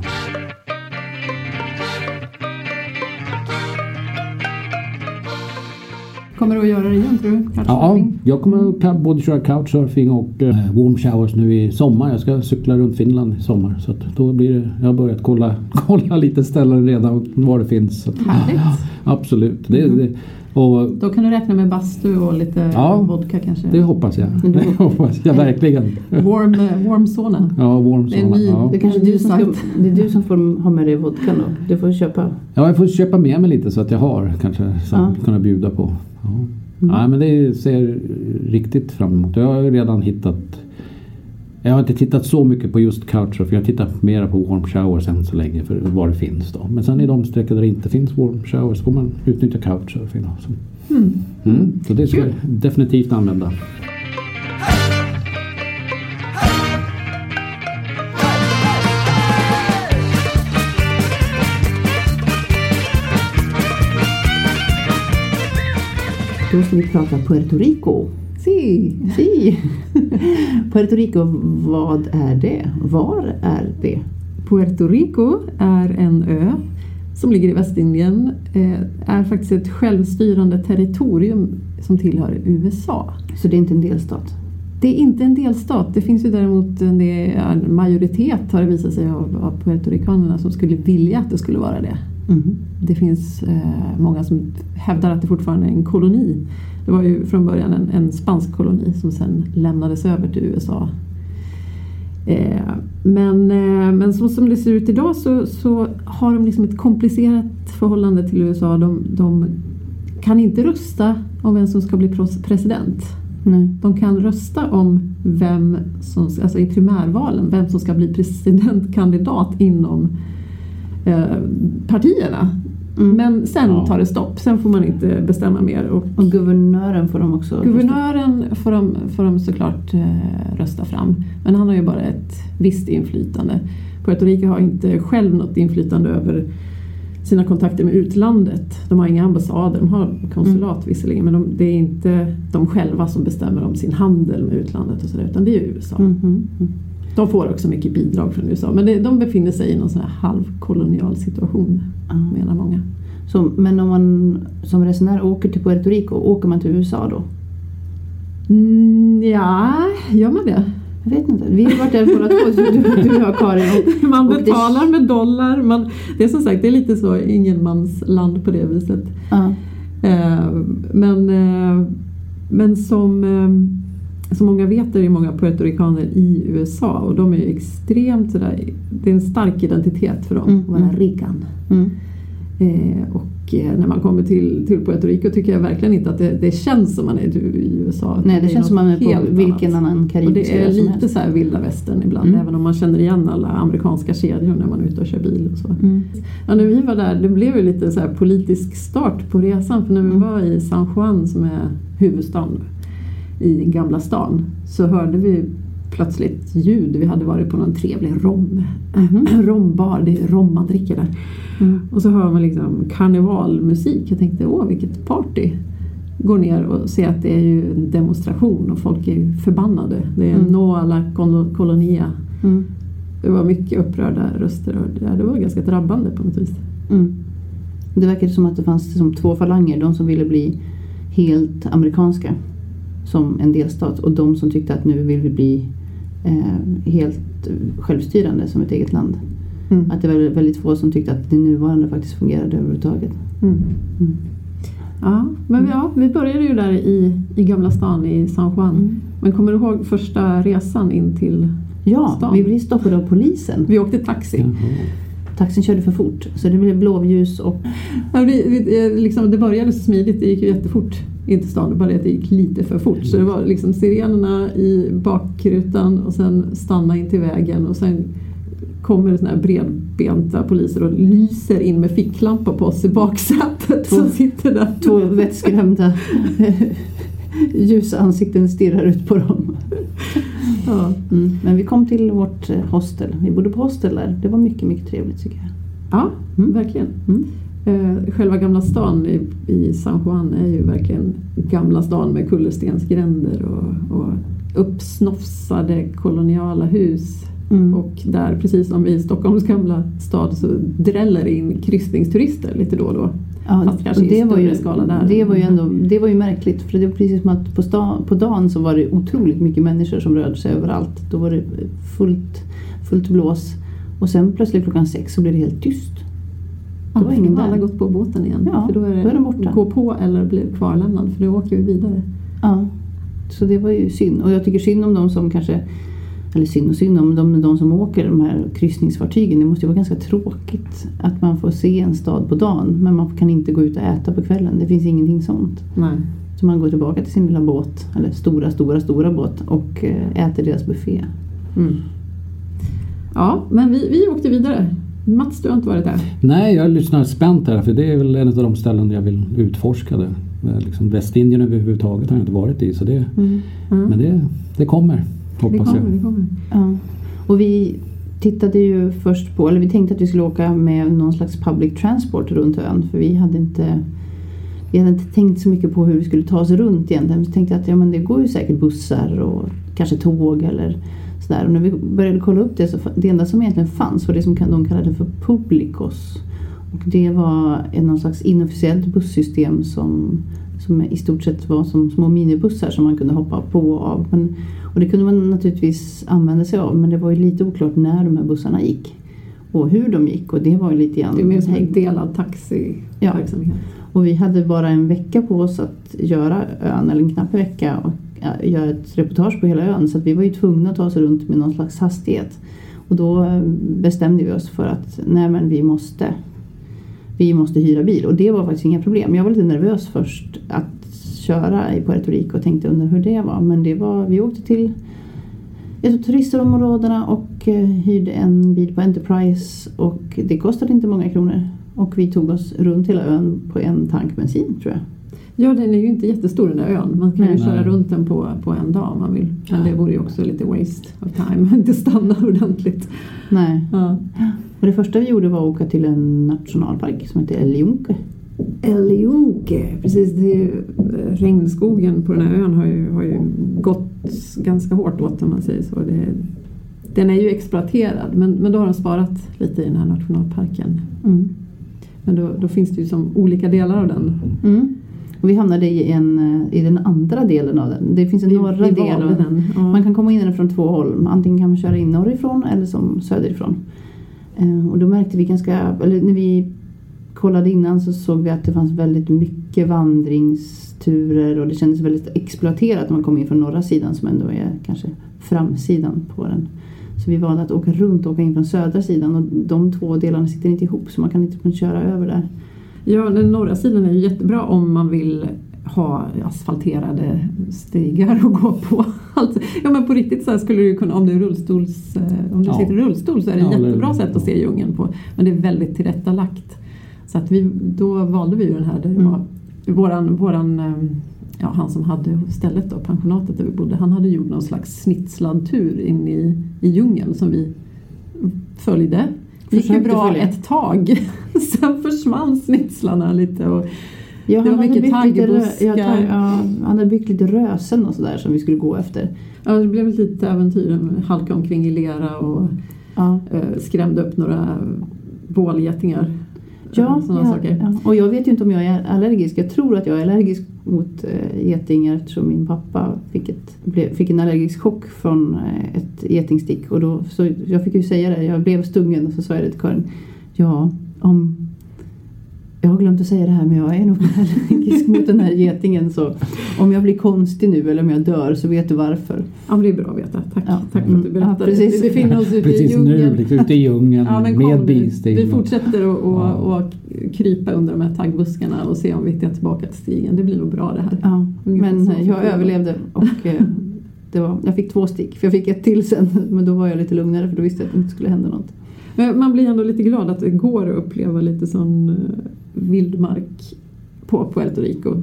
Kommer du att göra det igen tror du? Ja, Couchsurfing? jag kommer att både köra couchsurfing och eh, warm showers nu i sommar. Jag ska cykla runt Finland i sommar. Så att då blir det, jag har börjat kolla, kolla lite ställen redan och var det finns. Så att, Härligt. absolut. Det, Mm. det, och Då kan du räkna med bastu och lite Ja. vodka kanske? det hoppas jag. Det hoppas jag verkligen. Warm, eh, warm sauna. Ja, warm Det är sauna. ny- Ja. Det är kanske du som, ska, det är du som får ha med dig vodkan då. Du får köpa. ja, jag får köpa med mig lite så att jag har kanske så Ja. att kunna bjuda på. Ja. Mm. Ja, men det ser riktigt fram emot. Jag har ju redan hittat jag har inte tittat så mycket på just couchsurfing. Jag har tittat mer på warm showers än så länge för vad det finns då. Men sen i de sträckor där det inte finns warm showers får man utnyttja couchsurfing. Då. Så, Mm. mm, så det ska jag definitivt använda. Då ska vi prata Puerto Rico. Si. Si. Puerto Rico, vad är det? Var är det? Puerto Rico är en ö som ligger i Västindien. Eh, är faktiskt ett självstyrande territorium som tillhör USA. Så det är inte en delstat? Det är inte en delstat. Det finns ju däremot en, majoritet har det visat sig av, av puertoricanerna som skulle vilja att det skulle vara det. Mhm. Det finns eh, många som hävdar att det fortfarande är en koloni. Det var ju från början en, en spansk koloni som sen lämnades över till USA. Eh, men, eh, men så som det ser ut idag så, så har de liksom ett komplicerat förhållande till USA. De, de kan inte rösta om vem som ska bli president. Nej. De kan rösta om vem som, alltså i primärvalen, vem som ska bli presidentkandidat inom eh, partierna. Mm. Men sen Ja. tar det stopp, sen får man inte bestämma mer. Och Och guvernören får de också guvernören får de, får de såklart eh, rösta fram, men han har ju bara ett visst inflytande. Puerto Rico har inte själv något inflytande över sina kontakter med utlandet. De har inga ambassader, de har konsulat visserligen men de, det är inte de själva som bestämmer om sin handel med utlandet och sådär utan det är ju USA. Mhm. Mm. De får också mycket bidrag från USA men det, de befinner sig i någon sån här halvkolonial situation Ja. menar många. Så, men om man som resenär åker till Puerto Rico, åker man till USA då? Mm, ja, gör man det? Jag vet inte. Vi har varit där båda två, du, du och Karin. Och, Man Och det- betalar med dollar. Man, det är som sagt det är lite så ingenmansland på det viset. ja. Eh, men, eh, men som, eh, som många vet är det många puertoricaner i USA och de är ju extremt sådär, det är en stark identitet för dem Mm, att vara mm. riggan. Mm. Eh, och eh, när man kommer till, till Puerto Rico tycker jag verkligen inte att det, det känns som man är i USA. Nej, det, är känns som man är på vilken annat. annan karibisk det är lite så här vilda västern ibland, Mm. även om man känner igen alla amerikanska kedjor när man är ute och kör bil och så. Mm. Ja, när vi var där, det blev ju lite så politisk start på resan. För när vi Mm. var i San Juan som är huvudstaden i Gamla stan så hörde vi plötsligt ljud. Vi hade varit på någon trevlig rom, Mhm. rombar, det är rom man dricker där. Mm. Och så hör man liksom karnevalmusik. Jag tänkte åh vilket party. Går ner och ser att det är ju en demonstration och folk är ju förbannade. Det är Mm. no a la colo- colonia. Mm. Det var mycket upprörda röster och det- det var ganska drabbande på något vis. Mm. Det verkade som att det fanns som två falanger. De som ville bli helt amerikanska som en delstat och de som tyckte att nu vill vi bli eh, helt självstyrande som ett eget land. Mm. Att det var väldigt få som tyckte att det nuvarande faktiskt fungerade överhuvudtaget. Mm. Mm. Ja, men ja, vi började ju där i, i Gamla stan i San Juan. Mm. Men kommer du ihåg första resan in till... Ja, Stan. vi blev stoppade av polisen. Vi åkte taxi. Taxin körde för fort så det blev blåljus och Ja, vi, eh, liksom, det började så smidigt, det gick ju jättefort in till stan. Det bara det att det gick lite för fort. Så det var liksom sirenerna i bakrutan och sen stanna in till vägen och sen kommer såna här bredbenta poliser och lyser in med ficklampa på oss i baksätet Två- som sitter där. två vettskrämda ljusa ansikten stirrar ut på dem. Ja. Mm. Men vi kom till vårt eh, hostel. Vi bodde på hostel där. Det var mycket, mycket trevligt tycker jag. Ja, Mm. verkligen. Mm. Eh, själva Gamla stan i, i San Juan är ju verkligen Gamla stan med kullerstensgränder och, och uppsnofsade koloniala hus. Mm. Och där, precis som i Stockholms gamla stad, så dräller in kryssningsturister lite då och då. Ja, Fast kanske i det, var ju, skala där. det var ju ändå det var ju märkligt för det var precis som att på, sta, på dagen så var det otroligt mycket människor som rörde sig överallt. Då var det fullt, fullt blås och sen plötsligt klockan sex så blev det helt tyst. Ingen då har alla där. gått på båten igen. Ja, för då är det, då är de borta. gå på eller bli kvarlämnad för då åker vi vidare. Ja, så det var ju synd. Och jag tycker synd om de som kanske eller synd och synd om de, de som åker de här kryssningsfartygen. Det måste ju vara ganska tråkigt att man får se en stad på dagen men man kan inte gå ut och äta på kvällen. Det finns ingenting sånt. Nej. Så man går tillbaka till sin lilla båt, eller stora, stora, stora båt och eh, äter deras buffé. Mm. Ja, men vi, vi åkte vidare. Mats, du har inte varit där? Nej, jag lyssnar spänt här för det är väl en av de ställen jag vill utforska. Det. Eh, Liksom Västindien överhuvudtaget har jag inte varit i så det, Mm. men det, det kommer Det hoppas kommer, jag. det kommer. Ja. Och vi tittade ju först på, eller vi tänkte att vi skulle åka med någon slags public transport runt ön för vi hade inte vi hade inte tänkt så mycket på hur vi skulle ta oss runt egentligen. Vi tänkte att ja, men det går ju säkert bussar och kanske tåg eller sådär. Och när vi började kolla upp det så det enda som egentligen fanns var det som de kallade för Publicos. Och det var någon slags inofficiellt bussystem som, som i stort sett var som små minibussar som man kunde hoppa på och av. Men, och det kunde man naturligtvis använda sig av men det var ju lite oklart när de här bussarna gick. och hur de gick och det var ju lite grann Det är mer som en delad taxiverksamhet. Och vi hade bara en vecka på oss att göra ön, eller en knapp vecka, och ja, göra ett reportage på hela ön. Så att vi var ju tvungna att ta oss runt med någon slags hastighet. Och då eh, bestämde vi oss för att nej men vi måste, vi måste hyra bil. Och det var faktiskt inga problem. Jag var lite nervös först att köra i Puerto Rico och tänkte undra hur det var. Men det var, vi åkte till ett av turistområdena och eh, hyrde en bil på Enterprise. Och det kostade inte många kronor. Och vi tog oss runt hela ön på en tank bensin tror jag. Ja, den är ju inte jättestor den där ön. Man kan ju Nej. köra Nej. runt den på, på en dag om man vill. Men det vore ju också lite waste of time att inte stanna ordentligt. Nej. Ja. Och det första vi gjorde var att åka till en nationalpark som heter El Yunque. El Yunque, precis. Det är ju, eh, regnskogen på den här ön har ju, har ju gått ganska hårt åt om man säger så. Det, den är ju exploaterad men, men då har de sparat lite i den här nationalparken. Mm. Men då, då finns det ju som olika delar av den. Mm. Och vi hamnade i, en, eh, i den andra delen av den. Det finns en Vi- norra vi del. och- den. Ja. Man kan komma in i den från två håll. Antingen kan man köra in norrifrån eller som söderifrån. Eh, och då märkte vi ganska, eller när vi kollade innan så såg vi att det fanns väldigt mycket vandringsturer och det kändes väldigt exploaterat när man kom in från norra sidan som ändå är kanske framsidan på den. Så vi valde att åka runt och åka in från södra sidan och de två delarna sitter inte ihop så man kan inte köra över där. Ja, den norra sidan är ju jättebra om man vill ha asfalterade stigar att gå på. Alltså, ja men på riktigt så skulle du kunna, om du, rullstols, eh, om du Ja. sitter i rullstol så är det Ja, ett eller- jättebra sätt att se djungeln på. Men det är väldigt tillrättalagt. Så att vi, då valde vi ju den här där det Mm. var våran, våran eh, ja, han som hade stället då, pensionatet där vi bodde, han hade gjort någon slags snitslandtur in i, i djungeln som vi följde. Det gick ju bra ett tag. Sen försvann snitslarna lite. Och, Ja, Det var mycket lite taggbuskar. ja, ja, Han hade byggt lite rösen och sådär som vi skulle gå efter. ja, det blev ett litet äventyr. Halka omkring i lera och Ja, eh, skrämde upp några bålgetingar. Ja, Sådana saker. ja. och jag vet ju inte om jag är allergisk. Jag tror att jag är allergisk mot äh, getingar eftersom min pappa fick, ett, fick en allergisk chock från eh, ett getingstick. Och då, så jag fick ju säga det, jag blev stungen och så sa jag det till Karin. Ja, om... Jag har glömt att säga det här men jag är nog allergisk mot den här getingen så om jag blir konstig nu eller om jag dör så vet du varför. Ja, men det är bra att veta. Tack, Ja. tack för att du berättade. Ja, precis. Vi befinner oss ute i Precis nu, ute i djungeln Ja, men kom med bilstig. Vi fortsätter att Ja. och, och krypa under de här taggbuskarna och se om vi hittar tillbaka till stigen. Det blir nog bra det här. Ja, men jag överlevde och eh, det var, jag fick två stick. För jag fick ett till sen men då var jag lite lugnare för då visste jag att det inte skulle hända något. Men man blir ändå lite glad att det går att uppleva lite sån eh, vildmark på Puerto Rico.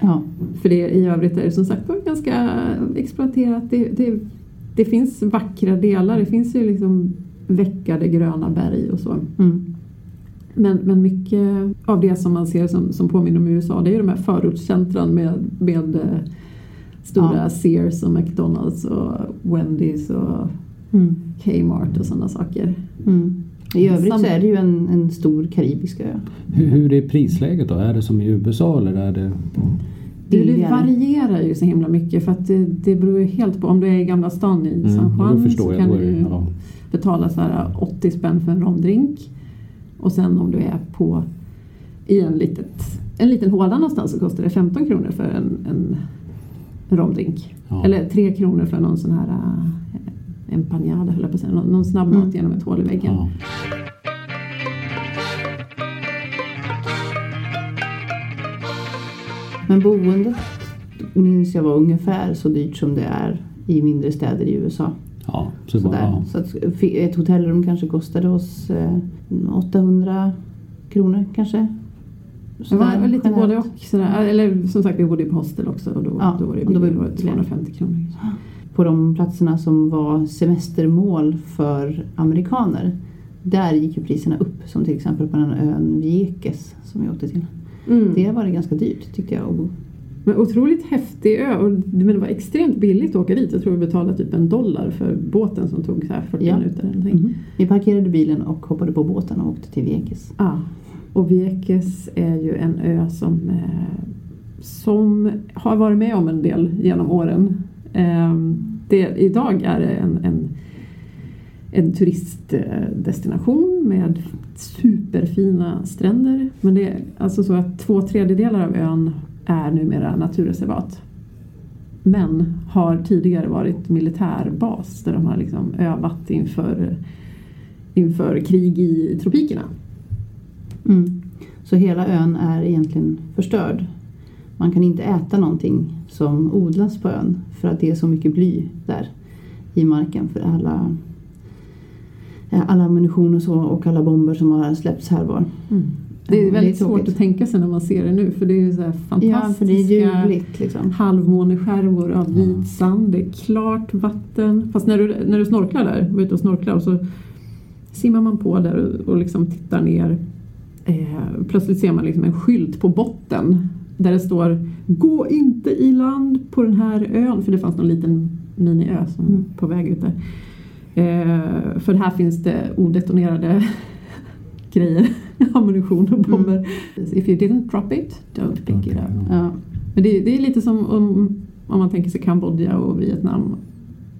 Ja, För det, i övrigt är det som sagt var ganska exploaterat. Det, det, det finns vackra delar. Det finns ju liksom veckade gröna berg och så. mm. Men, men mycket av det som man ser som, som påminner om USA det är ju de här förortscentran med, med eh, stora Ja. Sears och McDonalds och Wendys och Mm. Kmart och sådana saker. Mm. I övrigt så är det ju en, en stor karibisk ö. Hur, hur är prisläget då? Är det som i USA eller är det... Det, det varierar ju så himla mycket för att det, det beror ju helt på. Om du är i Gamla stan i San Mm, Juan då förstår så kan du ja. betala så här 80 spänn för en romdrink. Och sen om du är på i en, litet, en liten håla någonstans så kostar det 15 kronor för en, en, en romdrink. Ja. Eller 3 kronor för någon sån här äh, empanada höll jag på att säga. Någon, någon snabbmat Mm. genom ett hål i väggen. Ja. Men boendet minns jag var ungefär så dyrt som det är i mindre städer i USA. Ja, så bara, Sådär. ja. Så att ett hotellrum kanske kostade oss eh, 800 kronor kanske. Det var Sådär, lite både och. Sådär. Eller som sagt vi bodde ju på hostel också och då, Ja, då var det och då var det billigare, 250 kronor. På de platserna som var semestermål för amerikaner. Där gick ju priserna upp. Som till exempel på den ön Vieques som vi åkte till. Mm. Det var det ganska dyrt tyckte jag att bo. Men otroligt häftig ö. Och, men det var extremt billigt att åka dit. Jag tror vi betalade typ en dollar för båten som tog så här 40 Ja. minuter. Eller någonting. Vi parkerade bilen och hoppade på båten och åkte till Vieques. Ja. Och Vieques är ju en ö som, eh, som har varit med om en del genom åren. Ehm, det, idag är det en, en, en turistdestination med superfina stränder. Men det är alltså så att två tredjedelar av ön är numera naturreservat. Men har tidigare varit militärbas där de har liksom övat inför, inför krig i tropikerna. Mm. Så hela ön är egentligen förstörd. Man kan inte äta någonting som odlas på ön för att det är så mycket bly där i marken för alla, alla ammunition och så och alla bomber som har släppts här var. Mm. Det är väldigt det är svårt att tänka sig när man ser det nu för det är ju så här fantastiska Ja, för det är ljuvligt liksom. halvmåneskärvor av vit sand. Det är klart vatten. Fast när du, när du snorklar där, var ute och snorklar och så simmar man på där och, och liksom tittar ner. Eh, plötsligt ser man liksom en skylt på botten där det står Gå inte i land på den här ön. För det fanns någon liten miniö som Mm. på väg ut där. Eh, för här finns det odetonerade grejer. Ammunition och bomber. If you didn't drop it, don't pick it up. Ja. Men det, det är lite som om, om man tänker sig Kambodja och Vietnam.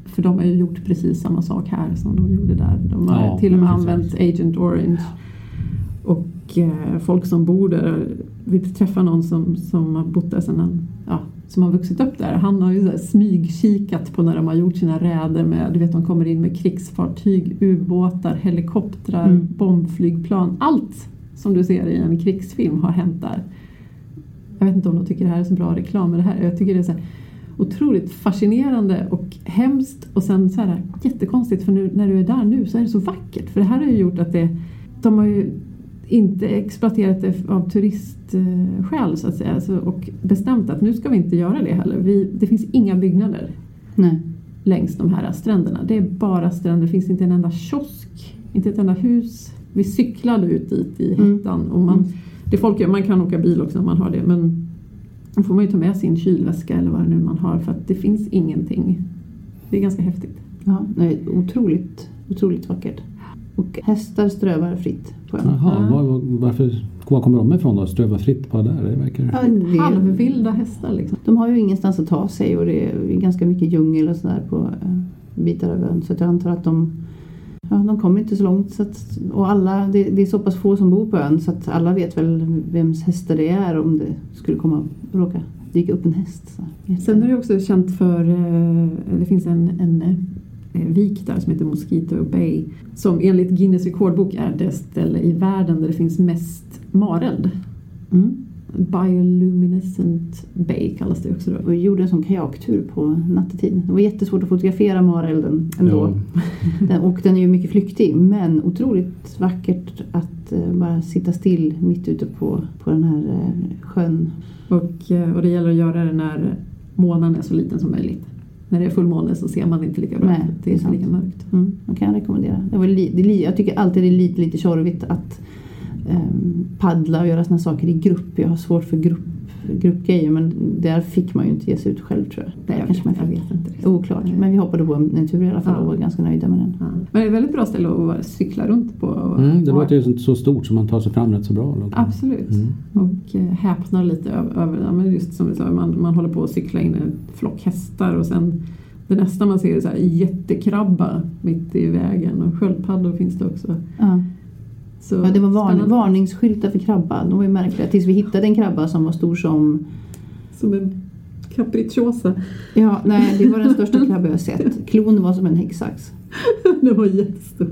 För de har ju gjort precis samma sak här som de gjorde där. De har Ja, till och med precis. använt Agent Orange. Och eh, folk som bor där. Vi träffar någon som, som har bott där sedan han, ja, som har vuxit upp där. Han har ju smygkikat på när de har gjort sina räder med, du vet de kommer in med krigsfartyg, ubåtar, helikoptrar, Mm. bombflygplan. Allt som du ser i en krigsfilm har hänt där. Jag vet inte om de tycker det här är så bra reklam, men det här, jag tycker det är så här otroligt fascinerande och hemskt och sen så här jättekonstigt för nu, när du är där nu så är det så vackert. För det här har ju gjort att det, de har ju inte exploaterat det av turistskäl så att säga alltså, och bestämt att nu ska vi inte göra det heller. Vi, det finns inga byggnader Nej. längs de här stränderna. Det är bara stränder, det finns inte en enda kiosk, inte ett enda hus. Vi cyklade ut dit i Mm. hettan och man, det folk gör, man kan åka bil också om man har det men då får man ju ta med sin kylväska eller vad det nu man har för att det finns ingenting. Det är ganska häftigt. Ja, nej, otroligt, otroligt vackert. Och hästar strövar fritt på ön. Jaha, Ja. var, var, varför, var kommer de ifrån då? Ströva fritt på där? Det verkar... Ja, det, Halvvilda hästar liksom. de har ju ingenstans att ta sig och det är ganska mycket djungel och sådär på eh, bitar av ön. Så att jag antar att de, ja, de kommer inte så långt. Så att, och alla, det, det är så pass få som bor på ön så att alla vet väl vems hästar det är om det skulle komma råka dyka upp en häst. Så. Sen är det också känt för, eh, det finns en, en eh, vik där som heter Mosquito Bay som enligt Guinness rekordbok är det ställe i världen där det finns mest mareld. Mm. Bioluminescent Bay kallas det också då. Och vi gjorde en sån kajaktur på nattetid. Det var jättesvårt att fotografera marelden ändå. Ja. Den, och den är ju mycket flyktig men otroligt vackert att eh, bara sitta still mitt ute på, på den här eh, sjön. Och, eh, och det gäller att göra det när månen är så liten som möjligt. När det är fullmåne så ser man inte lika bra. Nej, det är inte lika mörkt. Mm, det kan jag rekommendera. Det var li, det, jag tycker alltid det är lite, lite tjorvigt att ehm, paddla och göra såna saker i grupp. Jag har svårt för grupp, gruppgrejer men där fick man ju inte ge sig ut själv tror jag. Nej, jag, Kanske vet, man jag vet inte. riktigt. Oklart. Men vi hoppade på en tur i alla fall Ja. och var ganska nöjda med den. Ja. Men det är ett väldigt bra ställe att cykla runt på. Och, Mm, det låter ju så- så stort så man tar sig fram rätt så bra. Då. Absolut. Mm. Och eh, häpnar lite över, men just som vi sa, man, man håller på att cykla in en flock hästar och sen det nästa man ser är så här jättekrabba mitt i vägen och sköldpaddor finns det också. Ja. Så Ja, det var varn, spännande. varningsskyltar för krabba. De var ju märkliga. Tills vi hittade en krabba som var stor som... Som en capricciosa. Ja, nej, det var den största krabba jag har sett. Klon var som en häcksax. Den var jättestor.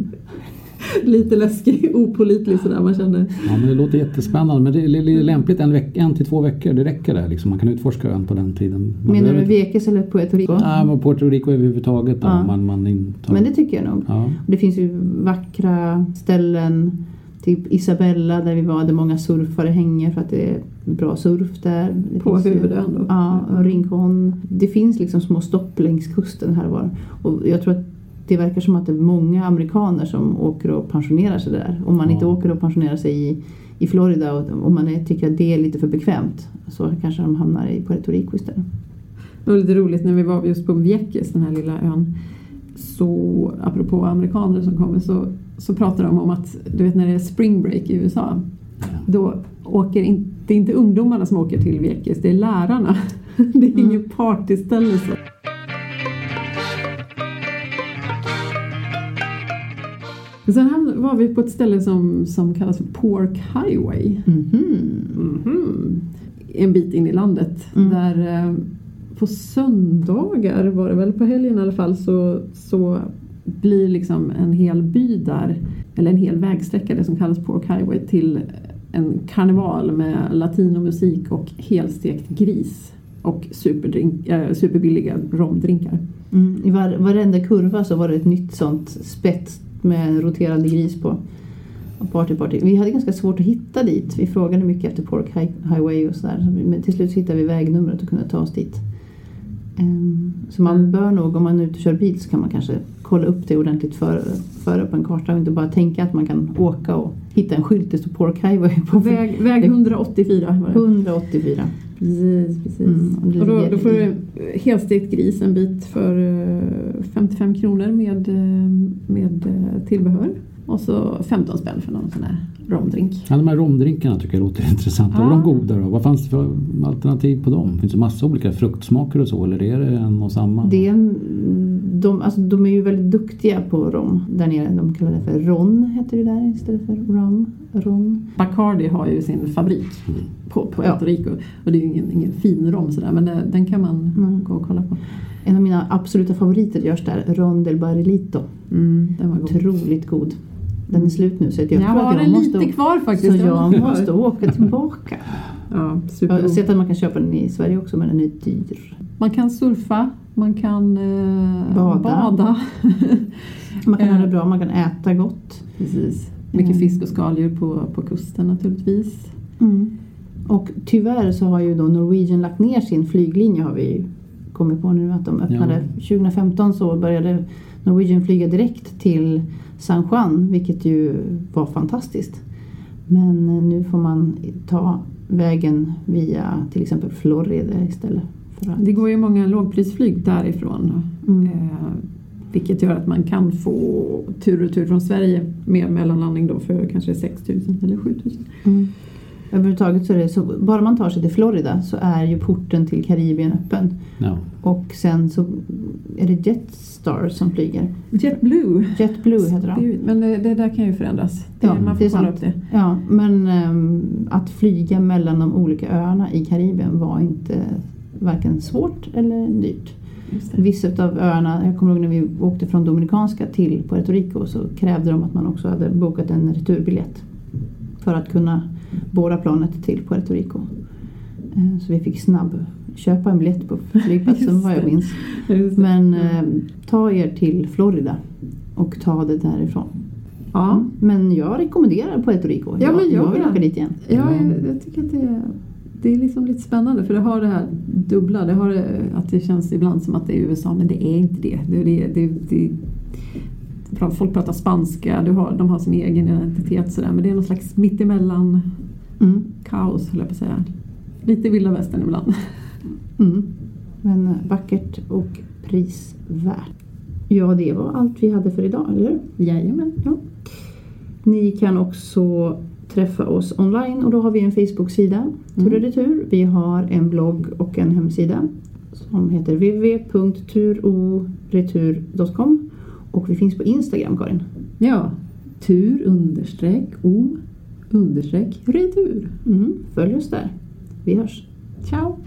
Lite läskig, opolitlig sådär man känner. Ja, men det låter jättespännande. Men det är lämpligt en, veck, en till två veckor. Det räcker det. Liksom. Man kan utforska ön på den tiden. Man Menar du behöver- Vekes eller Puerto Rico? Nej, men Puerto Rico överhuvudtaget. Då, Ja. man, man intar... Men det tycker jag nog. ja. Det finns ju vackra ställen. Typ Isabella där vi var där många surfare hänger för att det är bra surf där. Det På huvudön då. Ja, och Rincon. Det finns liksom små stopp längs kusten här och var. Och jag tror att det verkar som att det är många amerikaner som åker och pensionerar sig där. Om man Ja. inte åker och pensionerar sig i, i Florida och om man är, tycker att det är lite för bekvämt så kanske de hamnar i Puerto Rico istället. Det var lite roligt när vi var just på Vieques, den här lilla ön. Så apropå amerikaner som kommer så, så pratar de om att du vet när det är spring break i USA. Då åker in, det är inte ungdomarna som åker till Vieques, det är lärarna. Det är Mm. inget partyställe. Så. Sen var vi på ett ställe som, som kallas för Pork Highway. Mhm. Mhm. En bit in i landet. Mm. Där eh, på söndagar var det väl, på helgen i alla fall, så, så blir liksom en hel by där, eller en hel vägsträcka, det som kallas Pork Highway, till en karneval med latinomusik och helstekt gris och superdrink, äh, superbilliga romdrinkar. Mm. I var, varenda kurva så var det ett nytt sånt spett med en roterande gris på. Party, party. Vi hade ganska svårt att hitta dit. Vi frågade mycket efter Pork Highway och sådär. Men till slut hittade vi vägnumret och kunde ta oss dit. Ehm, Så man Mm. bör nog, om man är ute och kör bil så kan man kanske kolla upp det ordentligt före, före på en karta och inte bara tänka att man kan åka och hitta en skylt det står Pork Highway på Väg, väg 184 var det. 184. Precis, precis. Mm, och då, då får du helstekt gris en bit för eh, 55 kronor med, eh, med eh, tillbehör. Och så 15 spänn för någon sån här romdrink. Ja, de här romdrinkarna tycker jag låter intressanta. Ja. Var de goda då? Vad fanns det för alternativ på dem? Finns det massa olika fruktsmaker och så eller är det en och samma? Det är en, de, alltså, de är ju väldigt duktiga på rom där nere. De kallar det för ron, heter det där istället för rum. Ron. Bacardi har ju sin fabrik på Puerto Ja. Rico. Och det är ju ingen, ingen fin rom sådär men det, den kan man Mm. gå och kolla på. En av mina absoluta favoriter görs där, Ron del Barrilito. Mm, den var god. Otroligt god. Den är slut nu så jag Jag tror har att jag måste, lite kvar faktiskt. så jag måste åka tillbaka. Ja, Jag har sett att man kan köpa den i Sverige också men den är dyr. Man kan surfa, man kan eh, Bada. bada. Man kan Eh. ha det bra, man kan äta gott. Precis. Mycket Mm. fisk och skaldjur på, på kusten naturligtvis. Och tyvärr så har ju då Norwegian lagt ner sin flyglinje har vi ju kommit på nu att de öppnade. 2015 så började Norwegian flyga direkt till San Juan vilket ju var fantastiskt. Men eh, nu får man ta vägen via till exempel Florida istället. För att, Det går ju många lågprisflyg därifrån. mm. Eh, vilket gör att man kan få tur och retur från Sverige med mellanlandning då för kanske 6 000 eller 7 000. Mm. Överhuvudtaget så är det så, bara man tar sig till Florida så är ju porten till Karibien öppen. Ja. Och sen så är det Jetstar som flyger. JetBlue. JetBlue heter de. Det är Men det, det där kan ju förändras. Det, Ja, man det får är kolla sant. upp det. Ja, men ehm, att flyga mellan de olika öarna i Karibien var inte varken svårt eller dyrt. Det. Vissa av öarna, jag kommer ihåg när vi åkte från Dominikanska till Puerto Rico så krävde de att man också hade bokat en returbiljett för att kunna båda planet till Puerto Rico. Eh, Så vi fick snabb köpa en biljett på flygplatsen vad jag minns. Men Mm. eh, ta er till Florida och ta det därifrån. Ja, Men jag rekommenderar Puerto Rico. Ja, men jag jag vill åka dit igen. ja jag, jag tycker att det är, det är liksom lite spännande för det har det här dubbla. Det har det, att det känns ibland som att det är USA men det är inte det. det, det, det, det Folk pratar spanska, du har, de har sin egen identitet sådär men det är någon slags mittemellan Mm. kaos höll jag på att säga. Lite vilda västern ibland. Mm. Men eh, vackert och prisvärt. Ja, det var allt vi hade för idag, eller hur? Jajamän. Ja. Ni kan också träffa oss online och då har vi en Facebook-sida, Tur Mm. retur. Vi har en blogg och en hemsida som heter www.turoretur.com och vi finns på Instagram, Karin. Ja, tur understreck o understreck retur. Mm. Följ oss där. Vi hörs. Ciao!